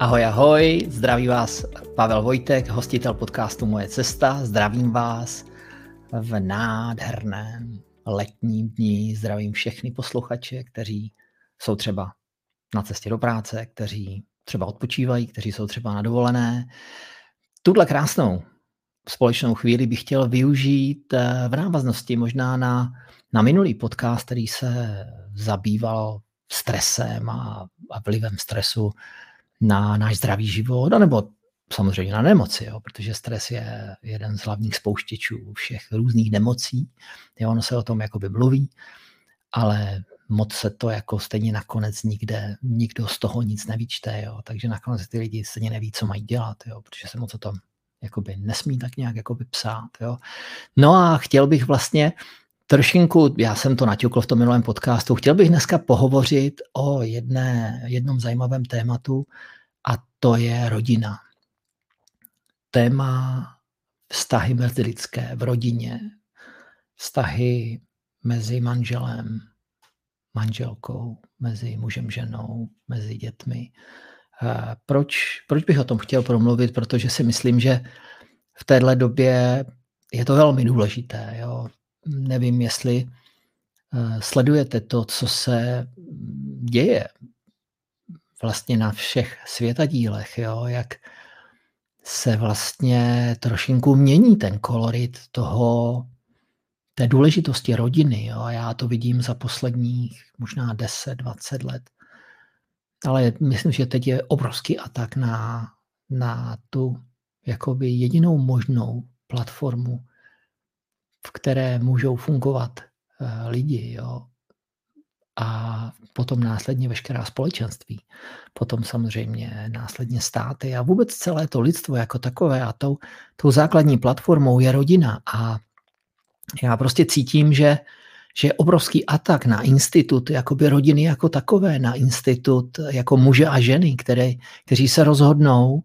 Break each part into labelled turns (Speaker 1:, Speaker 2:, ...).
Speaker 1: Ahoj, ahoj, zdraví vás Pavel Vojtek, hostitel podcastu Moje cesta. Zdravím vás v nádherném letním dní. Zdravím všechny posluchače, kteří jsou třeba na cestě do práce, kteří třeba odpočívají, kteří jsou třeba na dovolené. Tuhle krásnou společnou chvíli bych chtěl využít eh, v návaznosti možná na, na minulý podcast, který se zabýval stresem a, a vlivem stresu na náš zdravý život, nebo samozřejmě na nemoci, jo, protože stres je jeden z hlavních spouštěčů všech různých nemocí. Jo, ono se o tom jakoby mluví, ale moc se to jako stejně nakonec nikde, nikdo z toho nic nevyčte, jo, takže nakonec ty lidi stejně neví, co mají dělat, jo, protože se moc o tom jakoby nesmí tak nějak jakoby psát. Jo. No a chtěl bych vlastně trošinku, já jsem to naťukl v tom minulém podcastu, chtěl bych dneska pohovořit o jedné, jednom zajímavém tématu a to je rodina. Téma vztahy mezilidské v rodině, vztahy mezi manželem, manželkou, mezi mužem, ženou, mezi dětmi. Proč, proč bych o tom chtěl promluvit? Protože si myslím, že v téhle době je to velmi důležité. Jo nevím, jestli eh, sledujete to, co se děje vlastně na všech světadílech, jo, jak se vlastně trošinku mění ten kolorit toho, té důležitosti rodiny. Jo. Já to vidím za posledních možná 10-20 let. Ale myslím, že teď je obrovský atak na, na tu jakoby jedinou možnou platformu, v které můžou fungovat eh, lidi, jo, a potom následně veškerá společenství, potom samozřejmě následně státy a vůbec celé to lidstvo jako takové a tou, tou základní platformou je rodina. A já prostě cítím, že, že je obrovský atak na institut jakoby rodiny jako takové, na institut jako muže a ženy, které, kteří se rozhodnou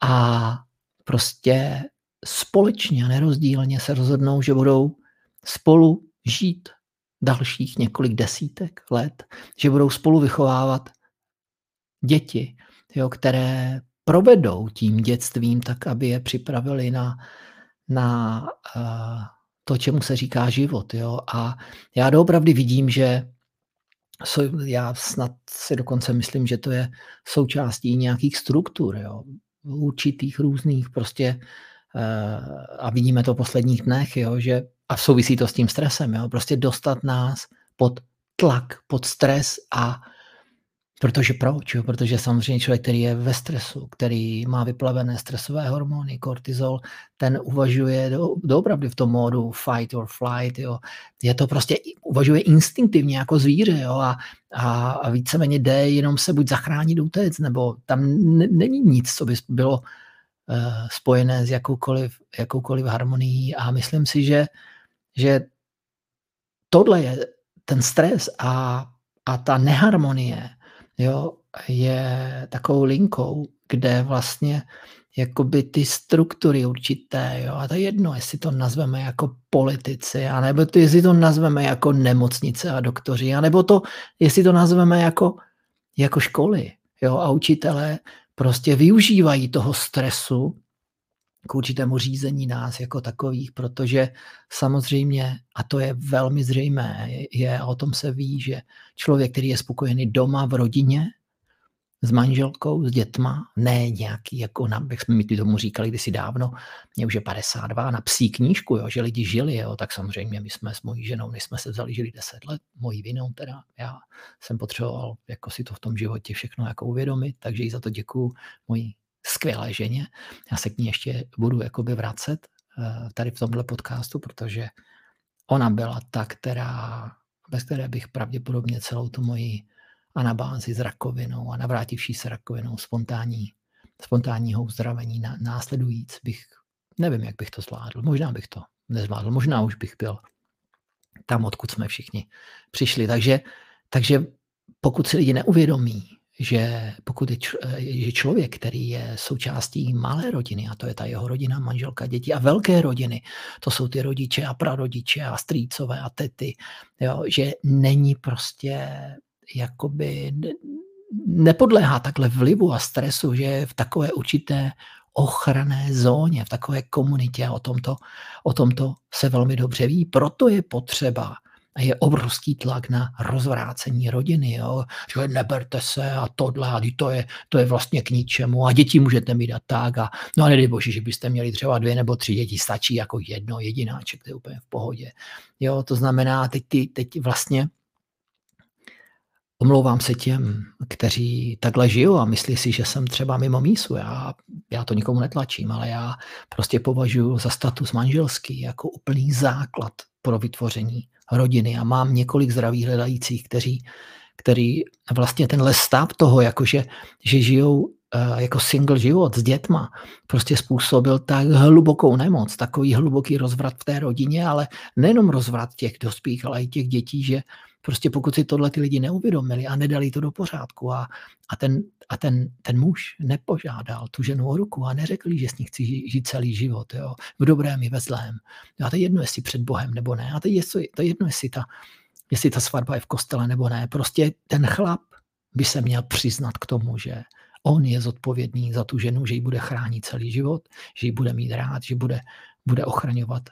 Speaker 1: a prostě společně a nerozdílně se rozhodnou, že budou spolu žít dalších několik desítek let, že budou spolu vychovávat děti, jo, které provedou tím dětstvím tak, aby je připravili na, na uh, to, čemu se říká život. Jo. A já doopravdy vidím, že já snad si dokonce myslím, že to je součástí nějakých struktur, jo, určitých různých prostě a vidíme to v posledních dnech, jo, že a souvisí to s tím stresem, jo, prostě dostat nás pod tlak, pod stres a protože proč? Jo? Protože samozřejmě člověk, který je ve stresu, který má vyplavené stresové hormony, kortizol, ten uvažuje do, doopravdy v tom módu fight or flight. Jo? Je to prostě, uvažuje instinktivně jako zvíře jo? A, a, a víceméně jde jenom se buď zachránit, utéct, nebo tam není nic, co by bylo Eh, spojené s jakoukoliv, jakoukoliv harmonií. A myslím si, že, že tohle je ten stres a, a ta neharmonie jo, je takovou linkou, kde vlastně jakoby ty struktury určité, jo, a to je jedno, jestli to nazveme jako politici, anebo to, jestli to nazveme jako nemocnice a doktoři, anebo to, jestli to nazveme jako, jako školy, jo, a učitelé, prostě využívají toho stresu k určitému řízení nás jako takových, protože samozřejmě, a to je velmi zřejmé, je, a o tom se ví, že člověk, který je spokojený doma v rodině, s manželkou, s dětma, ne nějaký, jako na, jak jsme mi tomu říkali kdysi dávno, mě už je 52, na psí knížku, jo, že lidi žili, jo, tak samozřejmě my jsme s mojí ženou, než jsme se vzali, žili 10 let, mojí vinou teda, já jsem potřeboval jako si to v tom životě všechno jako uvědomit, takže jí za to děkuju mojí skvělé ženě. Já se k ní ještě budu jakoby vracet eh, tady v tomhle podcastu, protože ona byla ta, která, bez které bych pravděpodobně celou tu moji anabázi s rakovinou a navrátivší se rakovinou spontánní, spontánního uzdravení na, následujíc bych, nevím, jak bych to zvládl. Možná bych to nezvládl, možná už bych byl tam, odkud jsme všichni přišli. Takže, takže pokud si lidi neuvědomí, že pokud je, že člověk, který je součástí malé rodiny, a to je ta jeho rodina, manželka, děti a velké rodiny, to jsou ty rodiče a prarodiče a strýcové a tety, jo, že není prostě jakoby nepodléhá takhle vlivu a stresu, že je v takové určité ochranné zóně, v takové komunitě a o tomto, o tomto se velmi dobře ví. Proto je potřeba a je obrovský tlak na rozvrácení rodiny, jo? že neberte se a tohle, a to je, to je vlastně k ničemu a děti můžete mít a tak a no a nedej bože, že byste měli třeba dvě nebo tři děti, stačí jako jedno jedináček, to je úplně v pohodě. Jo, to znamená, teď, ty, teď vlastně Omlouvám se těm, kteří takhle žijou a myslí si, že jsem třeba mimo mísu. Já, já to nikomu netlačím, ale já prostě považuji za status manželský jako úplný základ pro vytvoření rodiny a mám několik zdravých hledajících, kteří, který vlastně tenhle stav toho, jakože, že žijou uh, jako single život s dětma, prostě způsobil tak hlubokou nemoc, takový hluboký rozvrat v té rodině, ale nejenom rozvrat těch dospích, ale i těch dětí, že Prostě pokud si tohle ty lidi neuvědomili a nedali to do pořádku a, a, ten, a ten, ten muž nepožádal tu ženu o ruku a neřekl že s ní chci žít celý život, jo, v dobrém i ve zlém. A to je jedno, jestli před Bohem nebo ne. A to je, to je jedno, jestli ta, jestli ta svatba je v kostele nebo ne. Prostě ten chlap by se měl přiznat k tomu, že on je zodpovědný za tu ženu, že ji bude chránit celý život, že ji bude mít rád, že bude, bude ochraňovat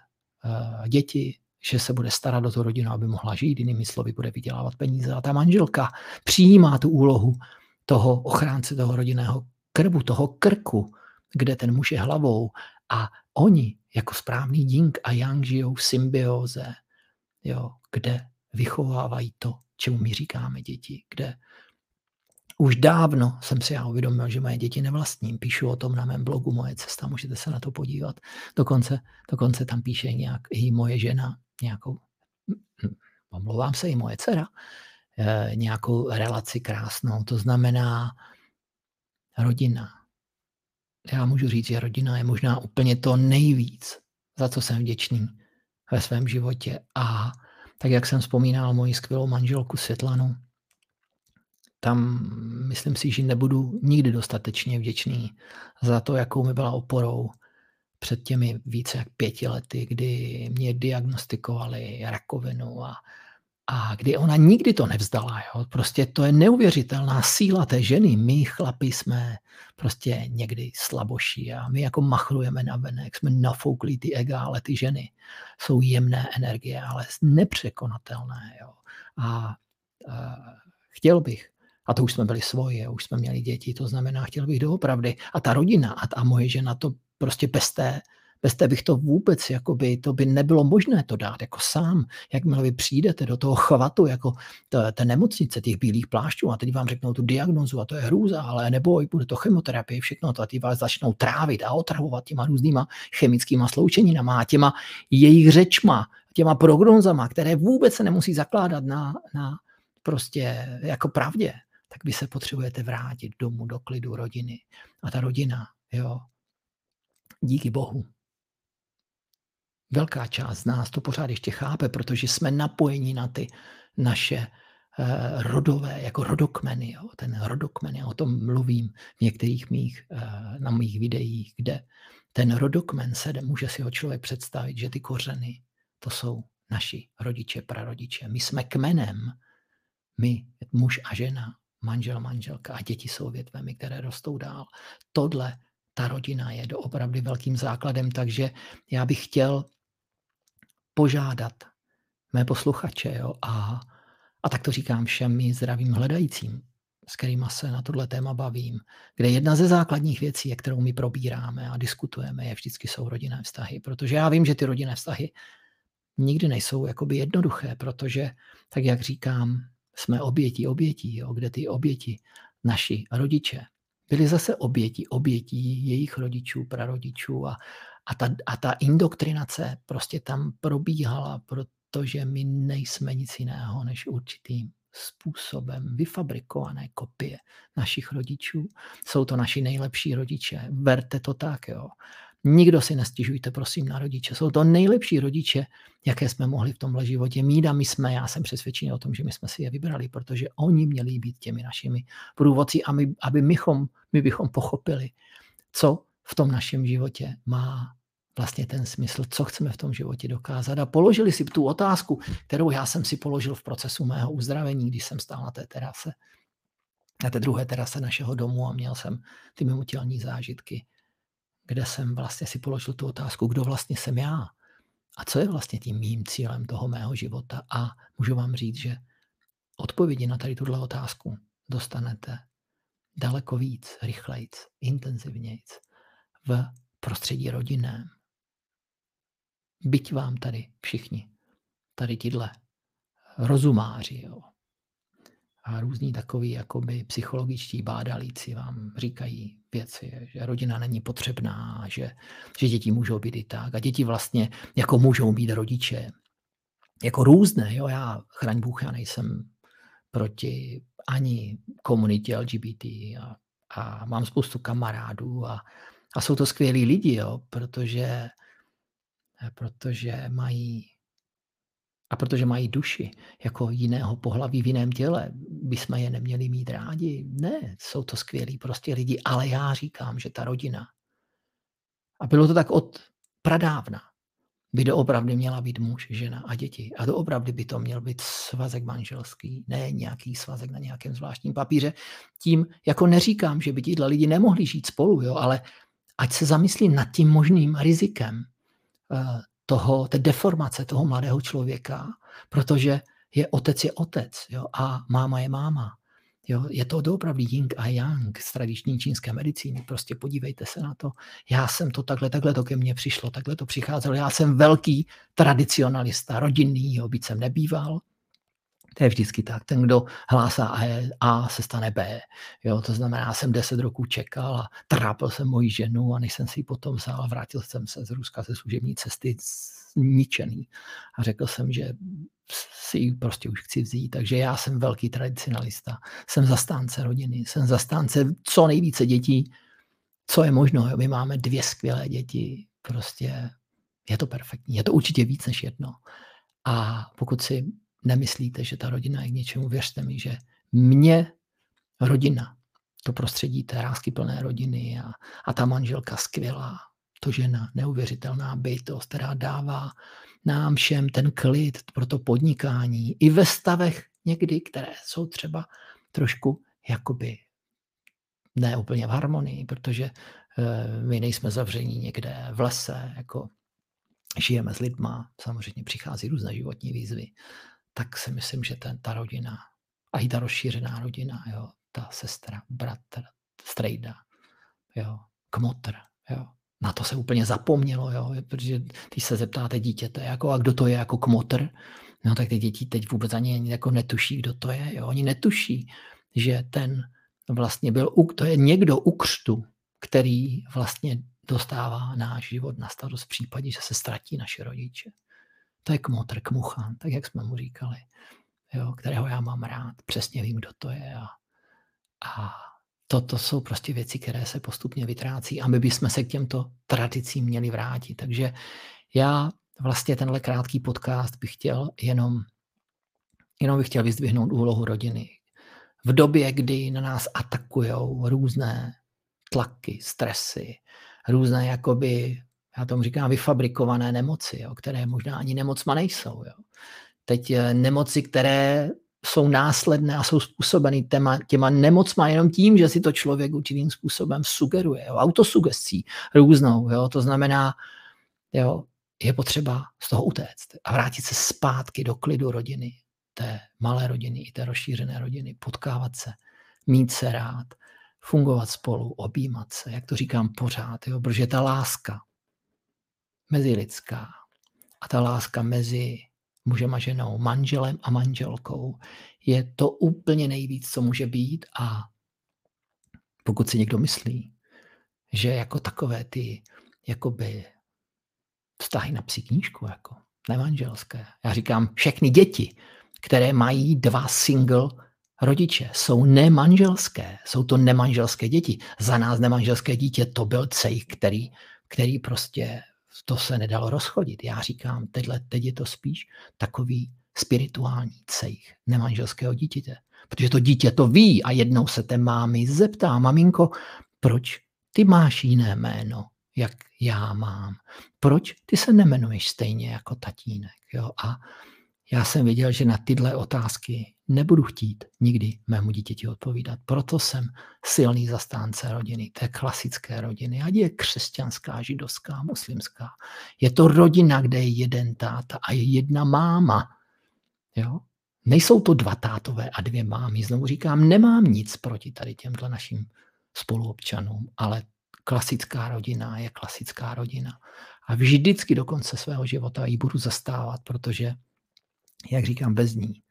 Speaker 1: uh, děti, že se bude starat o tu rodinu, aby mohla žít, jinými slovy bude vydělávat peníze. A ta manželka přijímá tu úlohu toho ochránce toho rodinného krbu, toho krku, kde ten muž je hlavou a oni jako správný ding a yang žijou v symbioze, jo, kde vychovávají to, čemu my říkáme děti, kde už dávno jsem si já uvědomil, že moje děti nevlastním. Píšu o tom na mém blogu Moje cesta, můžete se na to podívat. Dokonce, dokonce tam píše nějak i moje žena, nějakou, hm, omlouvám se, i moje dcera, eh, nějakou relaci krásnou. To znamená rodina. Já můžu říct, že rodina je možná úplně to nejvíc, za co jsem vděčný ve svém životě. A tak, jak jsem vzpomínal moji skvělou manželku Světlanu, tam myslím si, že nebudu nikdy dostatečně vděčný za to, jakou mi byla oporou před těmi více jak pěti lety, kdy mě diagnostikovali rakovinu a, a kdy ona nikdy to nevzdala. Jo? Prostě to je neuvěřitelná síla té ženy. My chlapi jsme prostě někdy slaboší a my jako machrujeme na venek, jsme nafouklí ty ega, ale ty ženy jsou jemné energie, ale nepřekonatelné. Jo? A, a chtěl bych, a to už jsme byli svoje, už jsme měli děti, to znamená, chtěl bych doopravdy. A ta rodina a ta moje žena to prostě bez té, bez té bych to vůbec, jakoby, to by nebylo možné to dát jako sám. Jakmile vy přijdete do toho chvatu, jako té, té nemocnice, těch bílých plášťů a teď vám řeknou tu diagnozu a to je hrůza, ale neboj, bude to chemoterapie, všechno to a ty vás začnou trávit a otravovat těma různýma chemickýma sloučeninama a těma jejich řečma, těma prognozama, které vůbec se nemusí zakládat na, na prostě jako pravdě, tak vy se potřebujete vrátit domů, do klidu rodiny. A ta rodina, jo, díky Bohu. Velká část z nás to pořád ještě chápe, protože jsme napojeni na ty naše uh, rodové, jako rodokmeny. Jo. Ten rodokmen, já o tom mluvím v některých mých, uh, na mých videích, kde ten rodokmen se může si ho člověk představit, že ty kořeny, to jsou naši rodiče, prarodiče. My jsme kmenem, my, muž a žena, manžel, manželka a děti jsou větvemi, které rostou dál. Tohle ta rodina je doopravdy velkým základem, takže já bych chtěl požádat mé posluchače jo, a, a tak to říkám všem mým zdravým hledajícím, s kterými se na tohle téma bavím, kde jedna ze základních věcí, kterou my probíráme a diskutujeme, je vždycky jsou rodinné vztahy, protože já vím, že ty rodinné vztahy nikdy nejsou jakoby jednoduché, protože, tak jak říkám, jsme obětí obětí, jo, kde ty oběti, naši rodiče, byli zase oběti, obětí jejich rodičů, prarodičů a, a, ta, a ta indoktrinace prostě tam probíhala, protože my nejsme nic jiného než určitým způsobem vyfabrikované kopie našich rodičů. Jsou to naši nejlepší rodiče. Berte to tak, jo. Nikdo si nestěžujte, prosím, na rodiče. Jsou to nejlepší rodiče, jaké jsme mohli v tomhle životě mít a my jsme, já jsem přesvědčený o tom, že my jsme si je vybrali, protože oni měli být těmi našimi průvodci a my, aby mychom, my bychom pochopili, co v tom našem životě má vlastně ten smysl, co chceme v tom životě dokázat. A položili si tu otázku, kterou já jsem si položil v procesu mého uzdravení, když jsem stál na té terase. na té druhé terase našeho domu a měl jsem ty mimotělní zážitky, kde jsem vlastně si položil tu otázku, kdo vlastně jsem já a co je vlastně tím mým cílem toho mého života. A můžu vám říct, že odpovědi na tady tuhle otázku dostanete daleko víc, rychlejc, intenzivnějc v prostředí rodinném. Byť vám tady všichni, tady tyhle rozumáři, jo, a různí takový jakoby psychologičtí bádalíci vám říkají věci, že rodina není potřebná, že, že děti můžou být i tak. A děti vlastně jako můžou být rodiče. Jako různé, jo, já, chraň Bůh, já nejsem proti ani komunitě LGBT a, a mám spoustu kamarádů a, a jsou to skvělí lidi, jo, protože, protože mají a protože mají duši jako jiného pohlaví v jiném těle, bychom je neměli mít rádi. Ne, jsou to skvělí prostě lidi, ale já říkám, že ta rodina, a bylo to tak od pradávna, by doopravdy měla být muž, žena a děti. A doopravdy by to měl být svazek manželský, ne nějaký svazek na nějakém zvláštním papíře. Tím jako neříkám, že by tíhle lidi nemohli žít spolu, jo, ale ať se zamyslí nad tím možným rizikem eh, toho, té deformace toho mladého člověka, protože je otec je otec jo, a máma je máma. Jo, je to doopravdy yin a yang z tradiční čínské medicíny. Prostě podívejte se na to. Já jsem to takhle, takhle to ke mně přišlo, takhle to přicházelo. Já jsem velký tradicionalista, rodinný, jo, byť jsem nebýval. To je vždycky tak. Ten, kdo hlásá A, A se stane B. Jo, to znamená, já jsem deset roků čekal a trápil jsem moji ženu a než jsem si ji potom vzal vrátil jsem se z Ruska ze služební cesty zničený. A řekl jsem, že si ji prostě už chci vzít. Takže já jsem velký tradicionalista. Jsem zastánce rodiny, jsem zastánce co nejvíce dětí, co je možno. Jo. My máme dvě skvělé děti. Prostě je to perfektní. Je to určitě víc než jedno. A pokud si nemyslíte, že ta rodina je k něčemu, věřte mi, že mě rodina, to prostředí té rásky plné rodiny a, a ta manželka skvělá, to žena, neuvěřitelná bytost, která dává nám všem ten klid pro to podnikání i ve stavech někdy, které jsou třeba trošku jakoby ne úplně v harmonii, protože eh, my nejsme zavření někde v lese, jako žijeme s lidma, samozřejmě přichází různé životní výzvy, tak si myslím, že ten, ta rodina, a i ta rozšířená rodina, jo, ta sestra, bratr, strejda, jo, kmotr, jo, na to se úplně zapomnělo, jo, protože když se zeptáte dítěte, jako, a kdo to je jako kmotr, no tak ty děti teď vůbec ani jako netuší, kdo to je, jo, oni netuší, že ten vlastně byl, to je někdo u křtu, který vlastně dostává náš život na starost v případě, že se ztratí naše rodiče. To je kmotr, kmuchan, tak jak jsme mu říkali, jo, kterého já mám rád, přesně vím, kdo to je. A, a toto jsou prostě věci, které se postupně vytrácí a my bychom se k těmto tradicím měli vrátit. Takže já vlastně tenhle krátký podcast bych chtěl jenom, jenom bych chtěl vyzdvihnout úlohu rodiny. V době, kdy na nás atakují různé tlaky, stresy, různé jakoby já tomu říkám vyfabrikované nemoci, jo, které možná ani nemocma nejsou. Jo. Teď eh, nemoci, které jsou následné a jsou způsobeny těma, těma nemocma jenom tím, že si to člověk určitým způsobem sugeruje, jo, autosugestí různou. Jo, to znamená, jo, je potřeba z toho utéct a vrátit se zpátky do klidu rodiny, té malé rodiny i té rozšířené rodiny, potkávat se, mít se rád, fungovat spolu, objímat se, jak to říkám pořád, jo, protože ta láska, mezilidská a ta láska mezi mužem a ženou, manželem a manželkou je to úplně nejvíc, co může být a pokud si někdo myslí, že jako takové ty jakoby vztahy na psí knížku, jako nemanželské. Já říkám, všechny děti, které mají dva single rodiče, jsou nemanželské. Jsou to nemanželské děti. Za nás nemanželské dítě to byl cej, který, který prostě to se nedalo rozchodit. Já říkám, teďle, teď je to spíš takový spirituální cejch nemanželského dítěte. Protože to dítě to ví a jednou se té mámy zeptá, maminko, proč ty máš jiné jméno, jak já mám? Proč ty se nemenuješ stejně jako tatínek? Jo? A já jsem věděl, že na tyhle otázky nebudu chtít nikdy mému dítěti odpovídat. Proto jsem silný zastánce rodiny, té klasické rodiny, ať je křesťanská, židovská, muslimská. Je to rodina, kde je jeden táta a je jedna máma. Jo? Nejsou to dva tátové a dvě mámy. Znovu říkám, nemám nic proti tady těmto našim spoluobčanům, ale klasická rodina je klasická rodina. A vždycky do konce svého života ji budu zastávat, protože, jak říkám, bez ní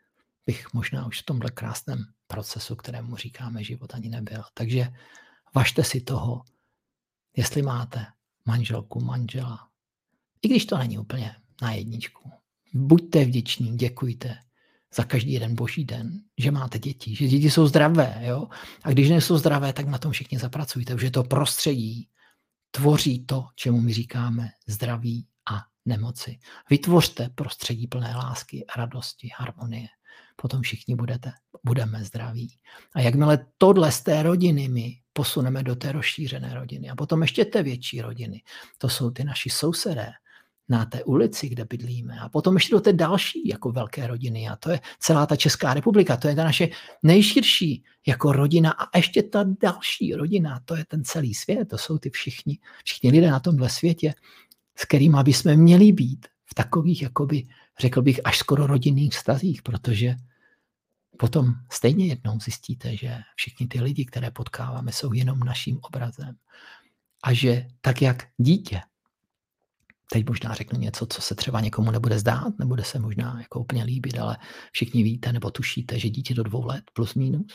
Speaker 1: bych možná už v tomhle krásném procesu, kterému říkáme život, ani nebyl. Takže važte si toho, jestli máte manželku, manžela, i když to není úplně na jedničku. Buďte vděční, děkujte za každý jeden boží den, že máte děti, že děti jsou zdravé. Jo? A když nejsou zdravé, tak na tom všichni zapracujte, protože to prostředí tvoří to, čemu my říkáme zdraví nemoci. Vytvořte prostředí plné lásky, radosti, harmonie potom všichni budete, budeme zdraví. A jakmile tohle z té rodiny my posuneme do té rozšířené rodiny a potom ještě té větší rodiny, to jsou ty naši sousedé, na té ulici, kde bydlíme. A potom ještě do té další jako velké rodiny. A to je celá ta Česká republika. To je ta naše nejširší jako rodina. A ještě ta další rodina, to je ten celý svět. To jsou ty všichni, všichni lidé na tomhle světě, s kterými bychom měli být v takových, jakoby, řekl bych, až skoro rodinných vztazích, protože potom stejně jednou zjistíte, že všichni ty lidi, které potkáváme, jsou jenom naším obrazem. A že tak jak dítě, teď možná řeknu něco, co se třeba někomu nebude zdát, nebude se možná jako úplně líbit, ale všichni víte nebo tušíte, že dítě do dvou let plus minus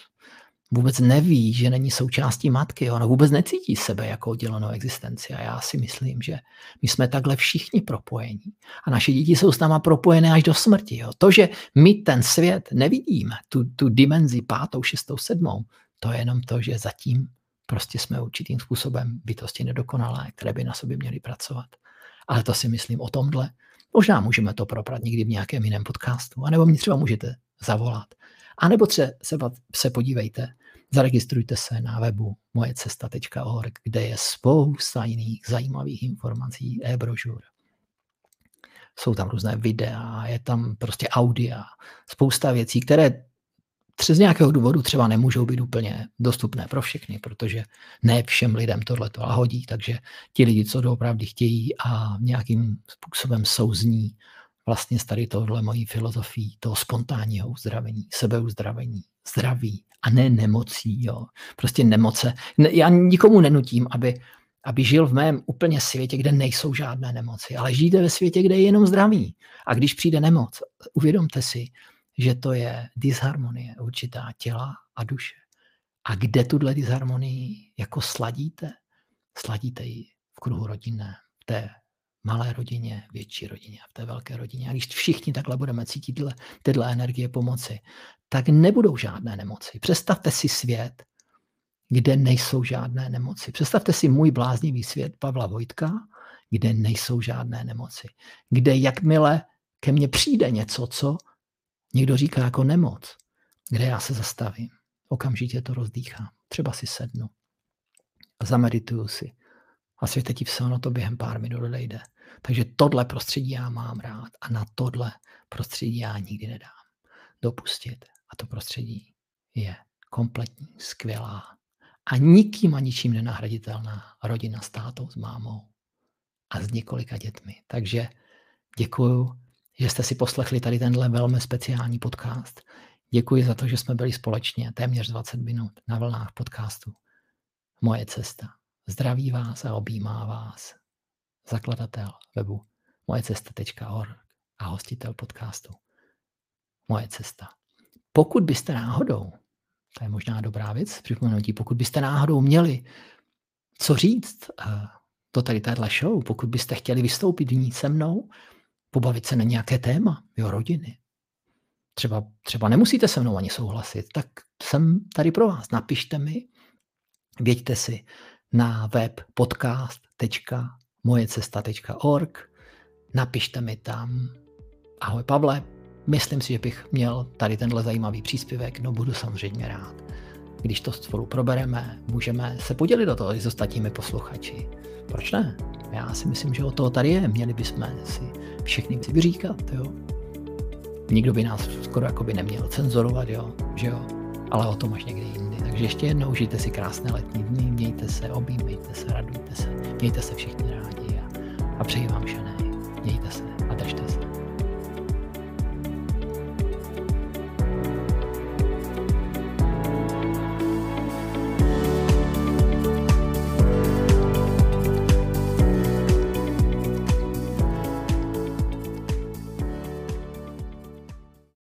Speaker 1: vůbec neví, že není součástí matky. Ono vůbec necítí sebe jako oddělenou existenci. A já si myslím, že my jsme takhle všichni propojení. A naše děti jsou s náma propojené až do smrti. Jo. To, že my ten svět nevidíme, tu, tu dimenzi pátou, šestou, sedmou, to je jenom to, že zatím prostě jsme určitým způsobem bytosti nedokonalé, které by na sobě měly pracovat. Ale to si myslím o tomhle. Možná můžeme to proprat někdy v nějakém jiném podcastu, anebo mě třeba můžete zavolat. A nebo třeba se, se podívejte Zaregistrujte se na webu mojecesta.org, kde je spousta jiných zajímavých informací, e-brožur. Jsou tam různé videa, je tam prostě audia, spousta věcí, které z nějakého důvodu třeba nemůžou být úplně dostupné pro všechny, protože ne všem lidem tohle to hodí, takže ti lidi, co doopravdy chtějí a nějakým způsobem souzní vlastně s tady tohle mojí filozofií, toho spontánního uzdravení, sebeuzdravení, zdraví a ne nemocí. Jo. Prostě nemoce. Já nikomu nenutím, aby, aby žil v mém úplně světě, kde nejsou žádné nemoci, ale žijte ve světě, kde je jenom zdraví. A když přijde nemoc, uvědomte si, že to je disharmonie určitá těla a duše. A kde tuhle disharmonii jako sladíte? Sladíte ji v kruhu rodinné, v té malé rodině, větší rodině a v té velké rodině. A když všichni takhle budeme cítit tyhle, tyhle energie pomoci, tak nebudou žádné nemoci. Představte si svět, kde nejsou žádné nemoci. Představte si můj bláznivý svět Pavla Vojtka, kde nejsou žádné nemoci. Kde jakmile ke mně přijde něco, co někdo říká jako nemoc, kde já se zastavím, okamžitě to rozdýchám, třeba si sednu, zamedituju si a světe se ono to během pár minut odejde. Takže tohle prostředí já mám rád a na tohle prostředí já nikdy nedám dopustit. A to prostředí je kompletní, skvělá a nikým a ničím nenahraditelná rodina s tátou, s mámou a s několika dětmi. Takže děkuju, že jste si poslechli tady tenhle velmi speciální podcast. Děkuji za to, že jsme byli společně téměř 20 minut na vlnách podcastu Moje cesta. Zdraví vás a objímá vás zakladatel webu mojecesta.org a hostitel podcastu Moje cesta. Pokud byste náhodou, to je možná dobrá věc připomenutí, pokud byste náhodou měli co říct to eh, tady téhle show, pokud byste chtěli vystoupit v ní se mnou, pobavit se na nějaké téma, jo, rodiny, třeba, třeba nemusíte se mnou ani souhlasit, tak jsem tady pro vás. Napište mi, věďte si na web podcast.mojecesta.org, napište mi tam, ahoj Pavle, Myslím si, že bych měl tady tenhle zajímavý příspěvek, no budu samozřejmě rád. Když to spolu probereme, můžeme se podělit do toho i s ostatními posluchači. Proč ne? Já si myslím, že o toho tady je. Měli bychom si všechny si vyříkat. Jo? nikdo by nás skoro jako by neměl cenzorovat, jo, že jo, ale o tom až někdy jindy. Takže ještě jednou užijte si krásné letní dny, mějte se, objímejte se, radujte se, mějte se všichni rádi a, a přeji vám šané. Mějte se.